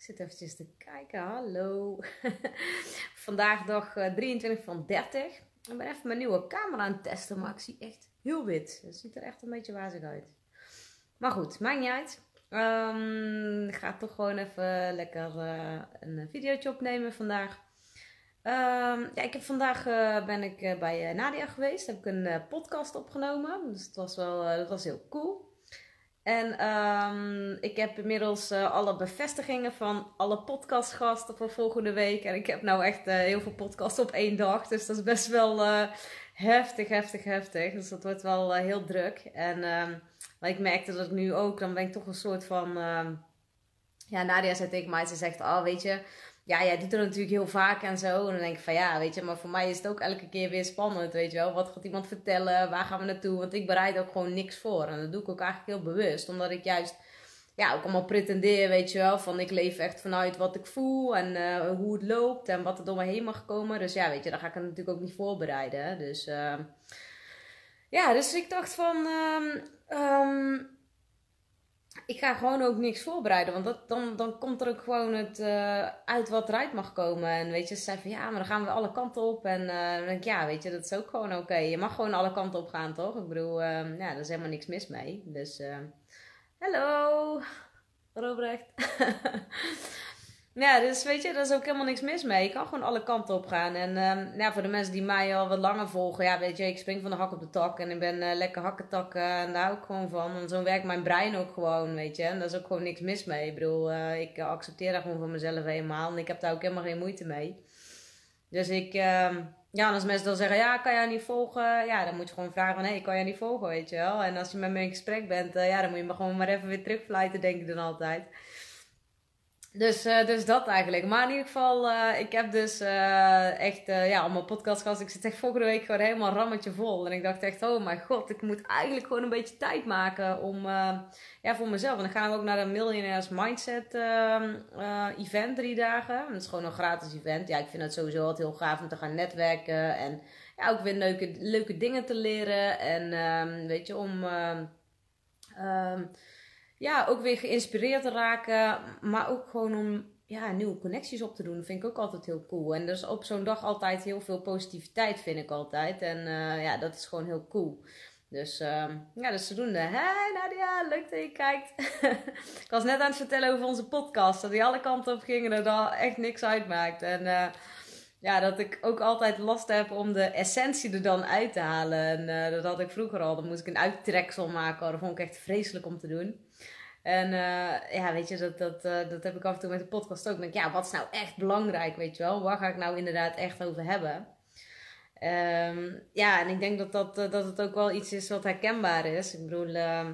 Ik zit eventjes te kijken. Hallo. Vandaag dag 23 eh, van 30. Ik ben even mijn nieuwe camera aan het testen, maar ik zie echt heel wit. Het ziet er echt een beetje wazig uit. Maar goed, maakt niet uit. Um, ik ga toch gewoon even lekker uh, een videootje opnemen vandaag. Um, ja, ik heb vandaag uh, ben ik bij Nadia geweest. Heb ik een podcast opgenomen. Dus het was wel dat was heel cool. En um, ik heb inmiddels uh, alle bevestigingen van alle podcastgasten voor volgende week. En ik heb nou echt uh, heel veel podcasts op één dag. Dus dat is best wel uh, heftig, heftig, heftig. Dus dat wordt wel heel druk. En maar ik merkte dat nu ook, dan ben ik toch een soort van... ja, Nadia zei tegen mij, ze zegt, oh weet je ja, jij doet het natuurlijk heel vaak en zo. En dan denk ik van ja, weet je, maar voor mij is het ook elke keer weer spannend, weet je wel. Wat gaat iemand vertellen? Waar gaan we naartoe? Want ik bereid ook gewoon niks voor. En dat doe ik ook eigenlijk heel bewust. Omdat ik juist, ja, ook allemaal pretendeer, weet je wel. Van ik leef echt vanuit wat ik voel en uh, hoe het loopt en wat er door me heen mag komen. Dus ja, weet je, dan ga ik het natuurlijk ook niet voorbereiden. Dus uh, ja, dus ik dacht van... Um, ik ga gewoon ook niks voorbereiden. Want dat, dan, dan komt er ook gewoon het uh, uit wat eruit mag komen. En weet je, ze zei van ja, maar dan gaan we alle kanten op. En uh, dan denk ik, ja, weet je, dat is ook gewoon oké. Je mag gewoon alle kanten op gaan, toch? Ik bedoel, uh, ja, er is helemaal niks mis mee. Dus, hallo, Robrecht. Ja, dus weet je, daar is ook helemaal niks mis mee. Je kan gewoon alle kanten op gaan. En ja, voor de mensen die mij al wat langer volgen, ja, weet je, ik spring van de hak op de tak en ik ben uh, lekker hakketak en daar hou ik gewoon van. En zo werkt mijn brein ook gewoon, weet je. En daar is ook gewoon niks mis mee. Ik bedoel, uh, ik accepteer dat gewoon van mezelf helemaal en ik heb daar ook helemaal geen moeite mee. Dus ik, ehm, ja, als mensen dan zeggen, ja, kan jij niet volgen? Ja, dan moet je gewoon vragen van, hé, hey, kan jij niet volgen, weet je wel. En als je met me in gesprek bent, ja, dan moet je me gewoon maar even weer terugfluiten, denk ik dan altijd. Dus, uh, dus dat eigenlijk. Maar in ieder geval, uh, ik heb dus uh, echt, ja, allemaal podcastgasten. Ik zit echt volgende week gewoon helemaal rammetje vol. En ik dacht echt, oh mijn god, ik moet eigenlijk gewoon een beetje tijd maken om, ja, voor mezelf. En dan gaan we ook naar de Millionaires Mindset ehm, event, drie dagen. Dat is gewoon een gratis event. Ja, ik vind het sowieso altijd heel gaaf om te gaan netwerken. En ja, ook weer leuke, leuke dingen te leren. En um, weet je, om... Um, ja, ook weer geïnspireerd te raken. Maar ook gewoon om ja, nieuwe connecties op te doen. Dat vind ik ook altijd heel cool. En dus op zo'n dag altijd heel veel positiviteit vind ik altijd. En uh, ja, dat is gewoon heel cool. Dus uh, ja, dus zodoende. Hey Nadia, leuk dat je kijkt. ik was net aan het vertellen over onze podcast. Dat die alle kanten op gingen. Dat dat echt niks uitmaakt. En uh, ja, dat ik ook altijd last heb om de essentie er dan uit te halen. En uh, dat had ik vroeger al. Dan moest ik een uittreksel maken. Dat vond ik echt vreselijk om te doen. En uh, ja, weet je, dat, dat, uh, dat heb ik af en toe met de podcast ook. Dan denk ik, ja, wat is nou echt belangrijk, weet je wel? Waar ga ik nou inderdaad echt over hebben? Um, ja, en ik denk dat, dat, dat het ook wel iets is wat herkenbaar is. Ik bedoel, uh,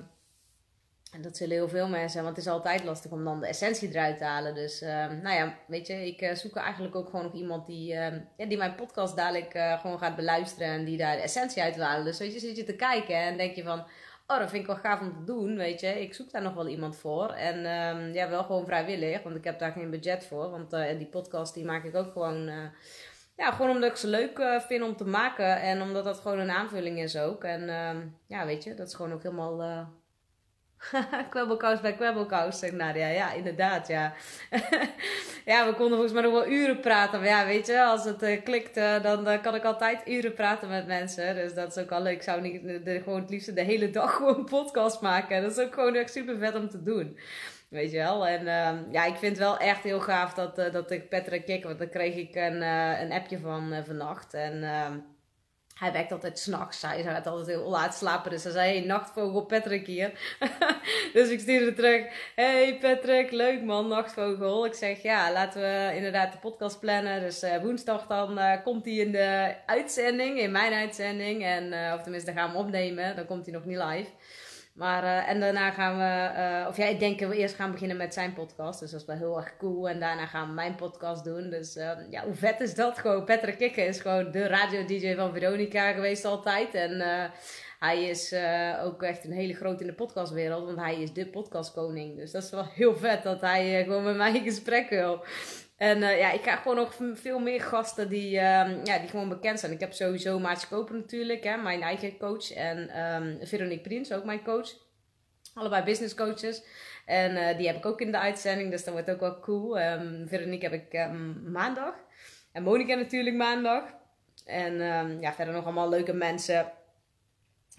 en dat zullen heel veel mensen, want het is altijd lastig om dan de essentie eruit te halen. Dus, ehm, nou ja, weet je, ik zoek eigenlijk ook gewoon nog iemand die, ja, die mijn podcast dadelijk gewoon gaat beluisteren en die daar de essentie uit wil halen. Dus weet je, zit je te kijken en denk je van oh, dat vind ik wel gaaf om te doen, weet je. Ik zoek daar nog wel iemand voor. En um, ja, wel gewoon vrijwillig, want ik heb daar geen budget voor. Want uh, die podcast die maak ik ook gewoon... Ja, gewoon omdat ik ze leuk vind om te maken. En omdat dat gewoon een aanvulling is ook. En ja, weet je, dat is gewoon ook helemaal kwebbelkous bij kwebbelkous, zegt Nadia. Ja, inderdaad, ja. ja, we konden volgens mij nog wel uren praten. Maar ja, weet je, als het uh, klikt, dan uh, kan ik altijd uren praten met mensen. Dus dat is ook al leuk. Ik zou niet de, gewoon het liefst de hele dag gewoon podcast maken. Dat is ook gewoon echt super vet om te doen. Weet je wel. En ehm, ja, ik vind het wel echt heel gaaf dat, dat ik Patrick Kik, want daar kreeg ik een, een appje van vannacht. En ehm, hij werkt altijd s'nachts. Hij gaat altijd heel laat slapen. Dus hij zei: Hey, nachtvogel Patrick hier. dus ik stuurde terug: Hey Patrick, leuk man, nachtvogel. Ik zeg: Ja, laten we inderdaad de podcast plannen. Dus uh, woensdag dan uh, komt hij in de uitzending, in mijn uitzending. En, uh, of tenminste, dan gaan we hem opnemen. Dan komt hij nog niet live. Maar, uh, en daarna gaan we, uh, of ja, ik denk dat we eerst gaan beginnen met zijn podcast. Dus dat is wel heel erg cool. En daarna gaan we mijn podcast doen. Dus uh, ja, hoe vet is dat gewoon? Patrick Kikke is gewoon de radio-dj van Veronica geweest altijd. En hij is ook echt een hele groot in de podcastwereld. Want hij is de podcastkoning. Dus dat is wel heel vet dat hij gewoon met mij in gesprek wil. En uh, ja, ik krijg gewoon nog veel meer gasten die, uh, ja, die gewoon bekend zijn. Ik heb sowieso Maartje Koper natuurlijk, hè, mijn eigen coach. En um, Veronique Prins, ook mijn coach. Allebei business coaches. En die heb ik ook in de uitzending, dus dat wordt ook wel cool. Um, Veronique heb ik maandag. En Monika natuurlijk maandag. En ja, verder nog allemaal leuke mensen.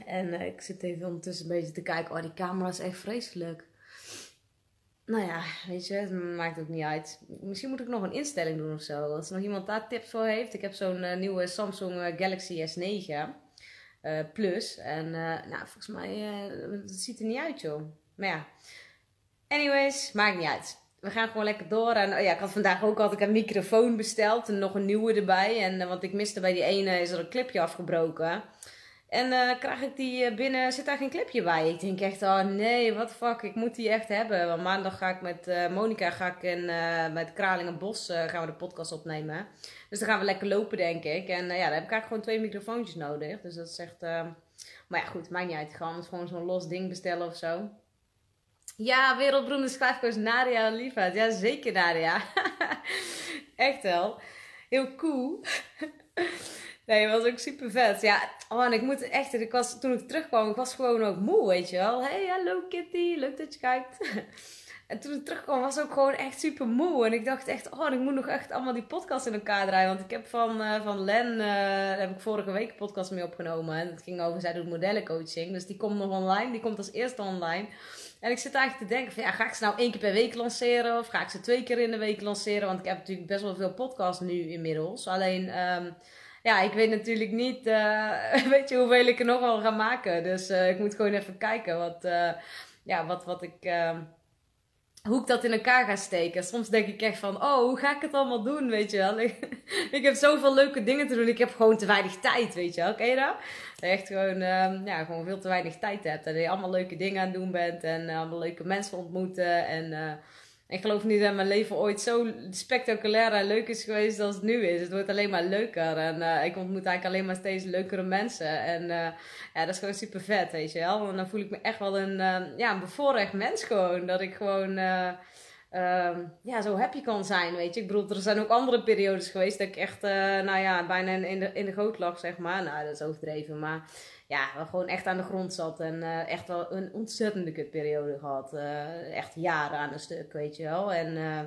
En uh, ik zit even ondertussen een beetje te kijken. Oh, die camera is echt vreselijk. Nou ja, weet je, het maakt ook niet uit. Misschien moet ik nog een instelling doen of zo. Als er nog iemand daar tips voor heeft. Ik heb zo'n uh, nieuwe Samsung uh, Galaxy S9 Plus. En nou, volgens mij, het ziet er niet uit joh. Maar ja, anyways, maakt niet uit we gaan gewoon lekker door. En oh ja, ik had vandaag ook altijd een microfoon besteld en nog een nieuwe erbij. En, want ik miste bij die ene, is er een clipje afgebroken. En uh, krijg ik die eh, binnen, zit daar geen clipje bij. Ik denk echt, oh nee, wat fuck, ik moet die echt hebben. Want maandag ga ik met uh, Monika, ga ik in, met Kralingenbos gaan we de podcast opnemen. Dus dan gaan we lekker lopen, denk ik. En ja, dan heb ik eigenlijk gewoon twee microfoontjes nodig. Dus dat is echt, maar ja goed, maakt niet uit. Gewoon, gewoon zo'n los ding bestellen of zo. Ja, wereldberoemde schrijfcoach Nadia Liefheid. Ja, zeker Nadia. Echt wel. Heel cool. nee, was ook super vet. Ja, oh, ik moet echt, ik was, toen ik terugkwam, ik was gewoon ook moe, weet je wel. Hey, hallo Kitty, leuk dat je kijkt. En toen ik terugkwam was ik ook gewoon echt super moe. En ik dacht echt, oh, ik moet nog echt allemaal die podcast in elkaar draaien. Want ik heb van, uh, van Len, uh, heb ik vorige week een podcast mee opgenomen. En het ging over, zij doet modellencoaching. Dus die komt nog online. Die komt als eerste online. En ik zit eigenlijk te denken ja, ga ik ze nou één keer per week lanceren? Of ga ik ze twee keer in de week lanceren? Want ik heb natuurlijk best wel veel podcasts nu inmiddels. Alleen... Um, ja, ik weet natuurlijk niet, uh, weet je, hoeveel ik er nog wel ga maken. Dus uh, ik moet gewoon even kijken wat, uh, ja, wat, wat ik, ehm, hoe ik dat in elkaar ga steken. Soms denk ik echt van, oh, hoe ga ik het allemaal doen, weet je wel. ik heb zoveel leuke dingen te doen. Ik heb gewoon te weinig tijd, weet je wel. Ken je dat? Echt gewoon, um, ja, gewoon veel te weinig tijd hebt. Dat je allemaal leuke dingen aan het doen bent. En allemaal leuke mensen ontmoeten. En... Ik geloof niet dat mijn leven ooit zo spectaculair en leuk is geweest als het nu is. Het wordt alleen maar leuker. En uh, ik ontmoet eigenlijk alleen maar steeds leukere mensen. En uh, ja, dat is gewoon super vet, weet je wel. En dan voel ik me echt wel een, uh, ja, een bevoorrecht mens gewoon. Dat ik gewoon ja, zo happy kan zijn, weet je. Ik bedoel, er zijn ook andere periodes geweest dat ik echt, nou ja, bijna in de, in de goot lag, zeg maar. Nou, dat is overdreven, maar ja, gewoon echt aan de grond zat. En uh, echt wel een ontzettende kutperiode gehad. Uh, echt jaren aan een stuk, weet je wel. En uh,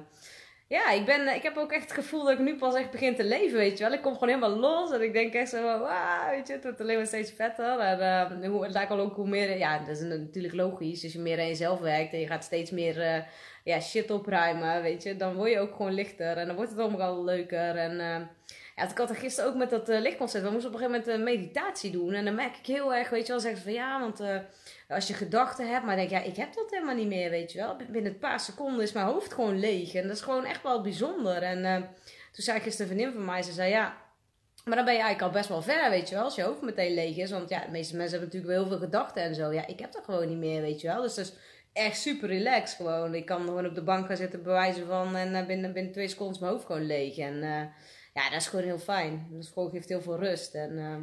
ja, ik, ben, ik heb ook echt het gevoel dat ik nu pas echt begin te leven, weet je wel. Ik kom gewoon helemaal los en ik denk echt zo, wow, weet je, het wordt alleen maar steeds vetter. En hoe, het lijkt wel ook hoe meer, ja, dat is natuurlijk logisch. Als je meer aan jezelf werkt en je gaat steeds meer ja, shit opruimen, weet je. Dan word je ook gewoon lichter en dan wordt het allemaal leuker. En ja, ik had er gisteren ook met dat uh, lichtconcert. We moesten op een gegeven moment een meditatie doen. En dan merk ik heel erg, weet je wel, zeggen van ja, want uh, als je gedachten hebt, maar denk ja, ik heb dat helemaal niet meer, weet je wel. Binnen een paar seconden is mijn hoofd gewoon leeg. En dat is gewoon echt wel bijzonder. En uh, toen zei gisteren een vriendin van mij, ze zei ja, maar dan ben je eigenlijk al best wel ver, weet je wel, als je hoofd meteen leeg is. Want ja, de meeste mensen hebben natuurlijk wel heel veel gedachten en zo. Ja, ik heb dat gewoon niet meer, weet je wel. Dus dat echt super relaxed gewoon. Ik kan gewoon op de bank gaan zitten bewijzen van en binnen, binnen twee seconden is mijn hoofd gewoon leeg. En ja, dat is gewoon heel fijn. Dat gewoon geeft heel veel rust. En uh,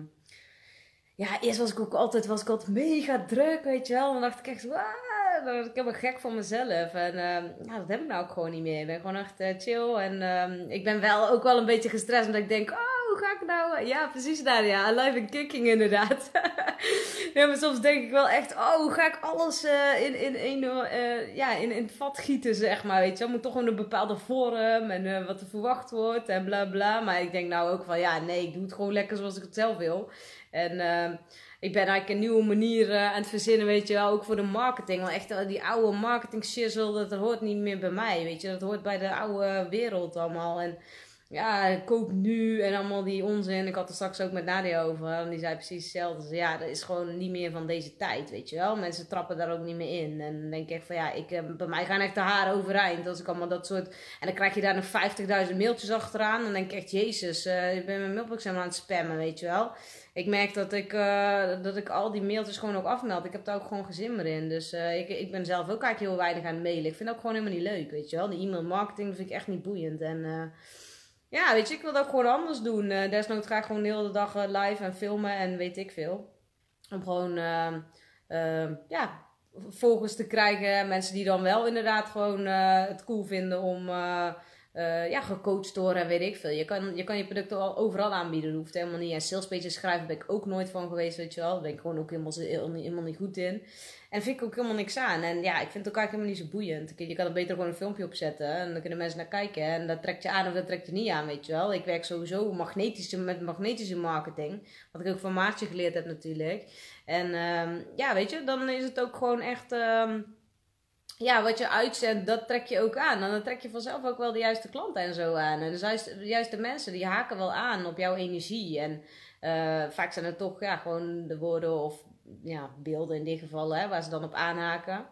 ja, eerst was ik ook altijd, was ik altijd mega druk, weet je wel. Dan dacht ik echt, wauw, ik heb gek van mezelf. En uh, ja, dat heb ik nou ook gewoon niet meer. Ik ben gewoon echt uh, chill. En uh, ik ben wel ook wel een beetje gestrest, omdat ik denk, oh, hoe ga ik nou... Ja, precies Nadia, live and kicking inderdaad. ja, maar soms denk ik wel echt, oh, ga ik alles uh, in, in, in, uh, ja, in, in het vat gieten, zeg maar, weet je. Dan moet toch een bepaalde vorm en uh, wat er verwacht wordt en bla bla. Maar ik denk nou ook van, ja, nee, ik doe het gewoon lekker zoals ik het zelf wil. En ehm, ik ben eigenlijk een nieuwe manier aan het verzinnen, weet je wel, ook voor de marketing. Want echt die oude marketing shizzle, dat hoort niet meer bij mij, weet je. Dat hoort bij de oude wereld allemaal. En ja, koop nu en allemaal die onzin. Ik had er straks ook met Nadia over. En die zei precies hetzelfde. ja, dat is gewoon niet meer van deze tijd, weet je wel. Mensen trappen daar ook niet meer in. En dan denk ik echt van ja, ik, eh, bij mij gaan echt de haren overeind. Als ik allemaal dat soort... En dan krijg je daar nog 50.000 mailtjes achteraan. Dan denk ik echt, jezus, uh, ik ben mijn mailbox helemaal aan het spammen, weet je wel. Ik merk dat ik, uh, dat ik al die mailtjes gewoon ook afmeld. Ik heb daar ook gewoon gezin meer in. Dus ik, ik ben zelf ook eigenlijk heel weinig aan het mailen. Ik vind dat ook gewoon helemaal niet leuk, weet je wel. De e-mail marketing vind ik echt niet boeiend. En... Ja, weet je, ik wil dat gewoon anders doen. Uh, desnoods ga ik gewoon de hele dag uh, live en filmen en weet ik veel. Om gewoon, uh, ja, volgers te krijgen. Mensen die dan wel inderdaad gewoon het cool vinden om uh, ja, gecoacht worden weet ik veel. Je kan, je kan je producten al overal aanbieden. Dat hoeft helemaal niet. En salespages schrijven ben ik ook nooit van geweest, weet je wel. Daar ben ik gewoon ook helemaal, helemaal niet goed in. En vind ik ook helemaal niks aan. En ja, ik vind het ook eigenlijk helemaal niet zo boeiend. Je kan er beter gewoon een filmpje opzetten. En dan kunnen mensen naar kijken. En dat trekt je aan of dat trekt je niet aan, weet je wel. Ik werk sowieso magnetische, met magnetische marketing. Wat ik ook van Maartje geleerd heb natuurlijk. En um, ja, weet je, dan is het ook gewoon echt... Um, ja, wat je uitzendt, dat trek je ook aan. En dan trek je vanzelf ook wel de juiste klanten en zo aan. En de juiste, de mensen, die haken wel aan op jouw energie. En uh, vaak zijn het toch ja, gewoon de woorden of ja, beelden in dit geval, hè, waar ze dan op aanhaken.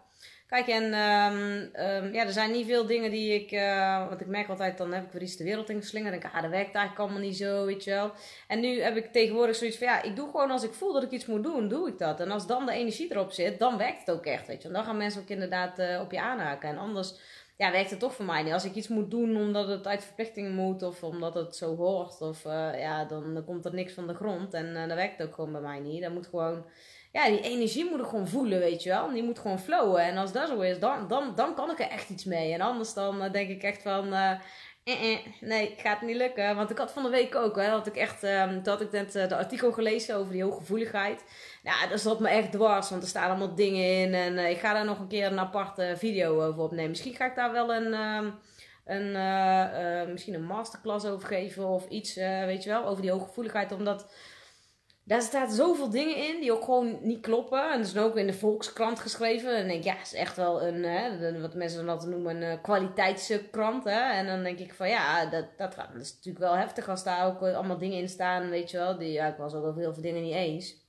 Kijk, en um, um, ja, er zijn niet veel dingen die ik. Uh, want ik merk altijd, dan heb ik weer iets de wereld in geslingerd. denk ik, ah, dat werkt eigenlijk allemaal niet zo, weet je wel. En nu heb ik tegenwoordig zoiets van, ja, ik doe gewoon als ik voel dat ik iets moet doen, doe ik dat. En als dan de energie erop zit, dan werkt het ook echt, weet je. En dan gaan mensen ook inderdaad uh, op je aanhaken. En anders, ja, werkt het toch voor mij niet. Als ik iets moet doen omdat het uit verplichting moet of omdat het zo hoort, of uh, ja, dan, dan komt er niks van de grond. En dan werkt het ook gewoon bij mij niet. Dan moet gewoon ja, die energie moet ik gewoon voelen, weet je wel. Die moet gewoon flowen. En als dat zo is, dan, dan, dan kan ik er echt iets mee. En anders dan uh, denk ik echt van... Uh, eh, eh, nee, gaat niet lukken. Want ik had van de week ook, hè, had ik echt, toen had ik net de artikel gelezen over die hooggevoeligheid. Nou, dat zat me echt dwars, want er staan allemaal dingen in. En ik ga daar nog een keer een aparte video over opnemen. Misschien ga ik daar wel een, um, een, misschien een masterclass over geven of iets, weet je wel, over die hooggevoeligheid. Omdat daar staat zoveel dingen in die ook gewoon niet kloppen. En dat is ook in de Volkskrant geschreven. En denk ik, ja, is echt wel een, hè, wat mensen dan altijd noemen, een eh, kwaliteitskrant. Hè? En dan denk ik van, ja, dat, dat, dat is natuurlijk wel heftig als daar ook allemaal dingen in staan, weet je wel. Die, ja, ik was ook over heel veel dingen niet eens.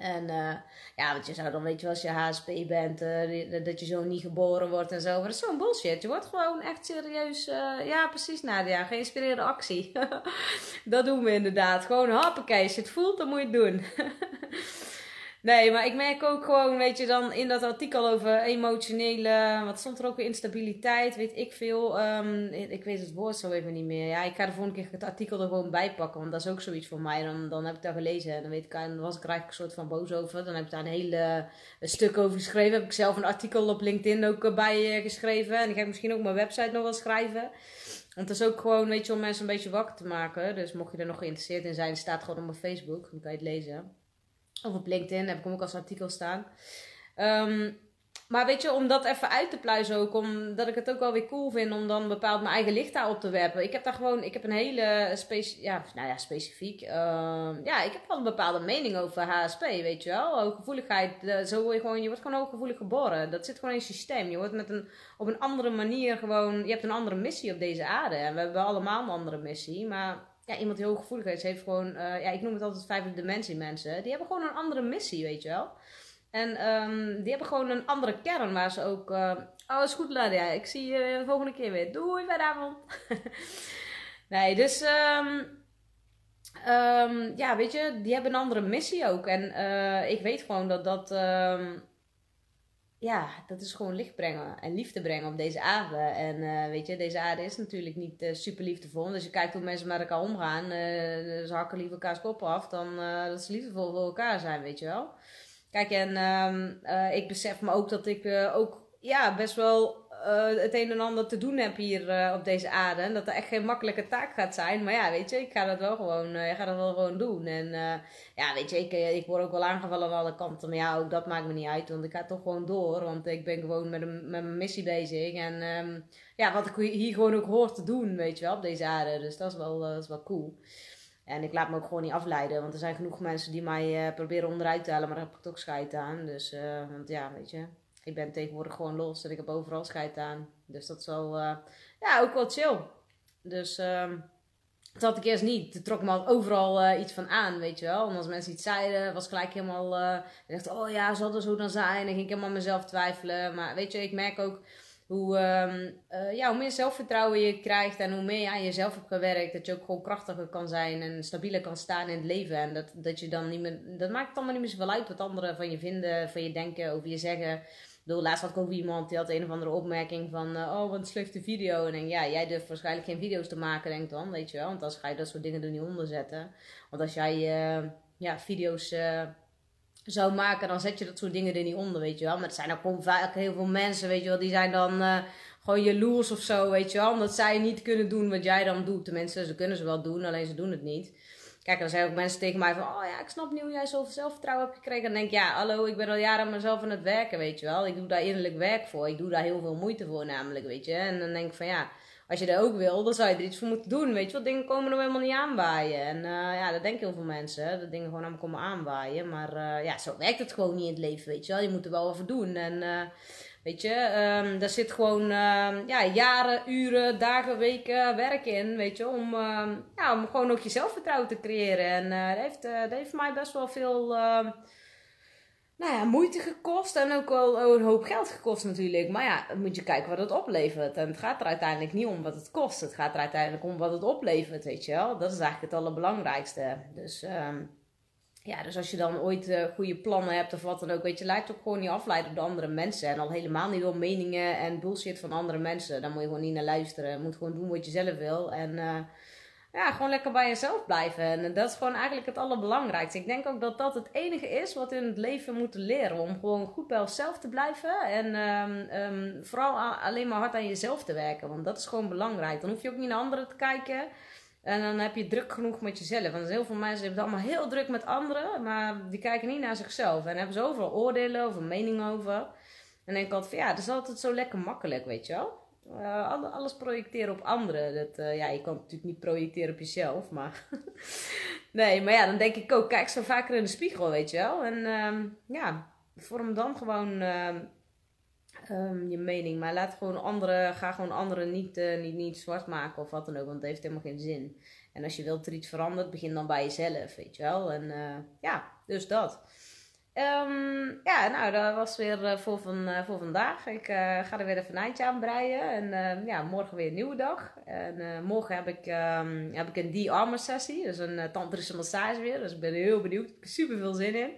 En uh, ja, want je zou dan, weet je als je HSP bent, uh, dat je zo niet geboren wordt en zo. Maar dat is zo'n bullshit. Je wordt gewoon echt serieus, uh, ja precies Nadia, geïnspireerde actie. dat doen we inderdaad. Gewoon hoppakee, als je het voelt, dan moet je het doen. Nee, maar ik merk ook gewoon, weet je, dan in dat artikel over emotionele, wat stond er ook weer, instabiliteit, weet ik veel. Um, ik weet het woord zo even niet meer. Ja, ik ga de volgende keer het artikel er gewoon bij pakken, want dat is ook zoiets voor mij. Dan, dan heb ik dat gelezen en dan, weet ik, dan was ik eigenlijk een soort van boos over. Dan heb ik daar een hele stuk over geschreven. Heb ik zelf een artikel op LinkedIn ook bij uh, geschreven. En ik ga misschien ook mijn website nog wel schrijven. Want het is ook gewoon, weet je, om mensen een beetje wakker te maken. Dus mocht je er nog geïnteresseerd in zijn, staat gewoon op mijn Facebook. Dan kan je het lezen. Of op LinkedIn heb ik hem ook als artikel staan. Um, maar weet je, om dat even uit te pluizen ook, omdat ik het ook wel weer cool vind om dan bepaald mijn eigen licht daarop te werpen. Ik heb daar gewoon, ik heb een hele specie, ja, nou ja, specifiek, uh, ja, ik heb wel een bepaalde mening over HSP, weet je wel. Hooggevoeligheid, zo word je gewoon, je wordt gewoon hooggevoelig geboren. Dat zit gewoon in je systeem. Je wordt met een, op een andere manier gewoon, je hebt een andere missie op deze aarde. En we hebben allemaal een andere missie, maar ja, iemand die hooggevoelig is, heeft gewoon, uh, ja, ik noem het altijd vijfde dimensie mensen. Die hebben gewoon een andere missie, weet je wel. En um, die hebben gewoon een andere kern waar ze ook, uh, oh is goed Ladia, ik zie je de volgende keer weer. Doei, vanavond. nee, dus um, ja, weet je, die hebben een andere missie ook. En uh, ik weet gewoon dat dat ja, dat is gewoon licht brengen en liefde brengen op deze aarde. En uh, weet je, deze aarde is natuurlijk niet uh, super liefdevol. Dus je kijkt hoe mensen met elkaar omgaan. Uh, ze hakken liever elkaars kop af dan dat ze liefdevol voor elkaar zijn, weet je wel. Kijk, en um, ik besef me ook dat ik ook ja, best wel uh, het een en ander te doen heb hier uh, op deze aarde. En dat er echt geen makkelijke taak gaat zijn. Maar ja, weet je, ik ga dat wel gewoon, uh, ik ga dat wel gewoon doen. En ja, weet je, ik, ik word ook wel aangevallen aan alle kanten. Maar ja, ook dat maakt me niet uit. Want ik ga toch gewoon door. Want ik ben gewoon met, een, met mijn missie bezig. En um, ja, wat ik hier gewoon ook hoor te doen, weet je wel, op deze aarde. Dus dat is wel, dat is wel cool. En ik laat me ook gewoon niet afleiden. Want er zijn genoeg mensen die mij proberen onderuit te halen. Maar daar heb ik toch scheid aan. Dus, want ja, weet je ik ben tegenwoordig gewoon los en ik heb overal scheid aan. Dus dat is wel, uh, ja, ook wel chill. Dus um, dat had ik eerst niet. Het trok me overal uh, iets van aan, weet je wel. En als mensen iets zeiden, was gelijk helemaal... Uh, ik dacht, oh ja, zal dat zo dan zijn? En ging ik helemaal mezelf twijfelen. Maar weet je, ik merk ook hoe, uh, ja, hoe meer zelfvertrouwen je krijgt en hoe meer je aan jezelf hebt gewerkt, dat je ook gewoon krachtiger kan zijn en stabieler kan staan in het leven. En dat, dat je dan niet meer, dat maakt allemaal niet meer zoveel uit wat anderen van je vinden, van je denken, over je zeggen bedoel, laatst had ik ook iemand die had een of andere opmerking van, uh, oh wat een slechte video. En denk, ja, jij durft waarschijnlijk geen video's te maken, denk dan, weet je wel. Want dan ga je dat soort dingen er niet onder zetten. Want als jij uh, ja, video's uh, zou maken, dan zet je dat soort dingen er niet onder, weet je wel. Maar het zijn ook vaak heel veel mensen, weet je wel, die zijn dan gewoon jaloers of zo, weet je wel. Omdat zij niet kunnen doen wat jij dan doet. Tenminste, ze kunnen ze wel doen, alleen ze doen het niet. Kijk, dan zeggen ook mensen tegen mij van... Oh ja, ik snap niet hoe jij zoveel zelfvertrouwen hebt gekregen. En dan denk ik, ja, hallo, ik ben al jaren aan mezelf aan het werken, weet je wel. Ik doe daar innerlijk werk voor. Ik doe daar heel veel moeite voor namelijk, weet je. En dan denk ik van, ja, als je dat ook wil, dan zou je er iets voor moeten doen, weet je wel. Dingen komen er helemaal niet aanwaaien. En uh, ja, dat denken heel veel mensen, dat dingen gewoon aan me komen aanwaaien. Maar uh, ja, zo werkt het gewoon niet in het leven, weet je wel. Je moet er wel over doen. En... Uh, Weet je, um, daar zit gewoon um, ja, jaren, uren, dagen, weken werk in, weet je, om, um, ja, om gewoon ook je zelfvertrouwen te creëren. En uh, dat, heeft, uh, dat heeft mij best wel veel nou ja, moeite gekost en ook wel een hoop geld gekost natuurlijk. Maar ja, moet je kijken wat het oplevert. En het gaat er uiteindelijk niet om wat het kost, het gaat er uiteindelijk om wat het oplevert, weet je wel. Dat is eigenlijk het allerbelangrijkste. Dus... Ja, dus als je dan ooit uh, goede plannen hebt of wat dan ook, weet je, lijkt ook gewoon niet afleiden de andere mensen. En al helemaal niet door meningen en bullshit van andere mensen. Daar moet je gewoon niet naar luisteren. Je moet gewoon doen wat je zelf wil. En uh, ja, gewoon lekker bij jezelf blijven. En dat is gewoon eigenlijk het allerbelangrijkste. Ik denk ook dat dat het enige is wat we in het leven moeten leren. Om gewoon goed bij onszelf te blijven. En um, um, vooral alleen maar hard aan jezelf te werken. Want dat is gewoon belangrijk. Dan hoef je ook niet naar anderen te kijken. En dan heb je druk genoeg met jezelf. Want heel veel mensen hebben allemaal heel druk met anderen, maar die kijken niet naar zichzelf. En hebben ze overal oordelen of een mening over. En denk ik altijd van ja, dat is altijd zo lekker makkelijk, weet je wel. Uh, alles projecteren op anderen. Dat, uh, ja, je kan het natuurlijk niet projecteren op jezelf, maar... nee, maar ja, dan denk ik ook, kijk zo vaker in de spiegel, weet je wel. En uh, ja, vorm dan gewoon ehm, um, je mening. Maar laat gewoon anderen, ga gewoon anderen niet, uh, niet, niet zwart maken of wat dan ook. Want het heeft helemaal geen zin. En als je wilt er iets verandert, begin dan bij jezelf, weet je wel. En uh, ja, dus dat. Um, ja, nou, dat was weer uh, voor, van, voor vandaag. Ik ga er weer een eindje aan breien. En ja, morgen weer een nieuwe dag. En morgen heb ik, heb ik een de-armor sessie. Dus een tantrische massage weer. Dus ik ben heel benieuwd. Ik heb super veel zin in.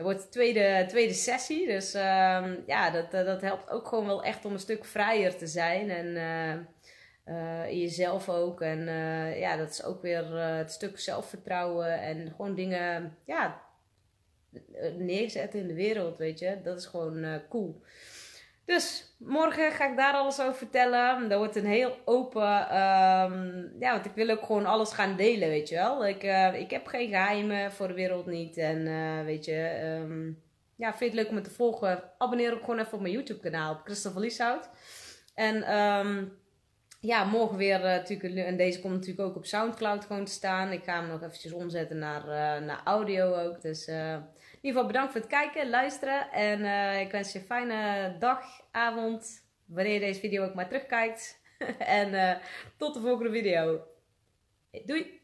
Het wordt de tweede, tweede sessie. Dus uh, ja, dat, eh, dat helpt ook gewoon wel echt om een stuk vrijer te zijn. En uh, uh, in jezelf ook. En ja, dat is ook weer het stuk zelfvertrouwen. En gewoon dingen ja, neerzetten in de wereld, weet je. Dat is gewoon cool. Dus morgen ga ik daar alles over vertellen. Dat wordt een heel open. Um, ja, want ik wil ook gewoon alles gaan delen, weet je wel. Ik, uh, ik heb geen geheimen voor de wereld niet. En uh, weet je, um, ja, vind je het leuk om te volgen? Abonneer ook gewoon even op mijn YouTube-kanaal, op Christophe Lieshout. En um, ja, morgen weer uh, natuurlijk. En deze komt natuurlijk ook op Soundcloud gewoon te staan. Ik ga hem nog eventjes omzetten naar, naar audio ook. Dus in ieder geval bedankt voor het kijken, luisteren. En ik wens je een fijne dag, avond, wanneer je deze video ook maar terugkijkt. en uh, tot de volgende video. Doei!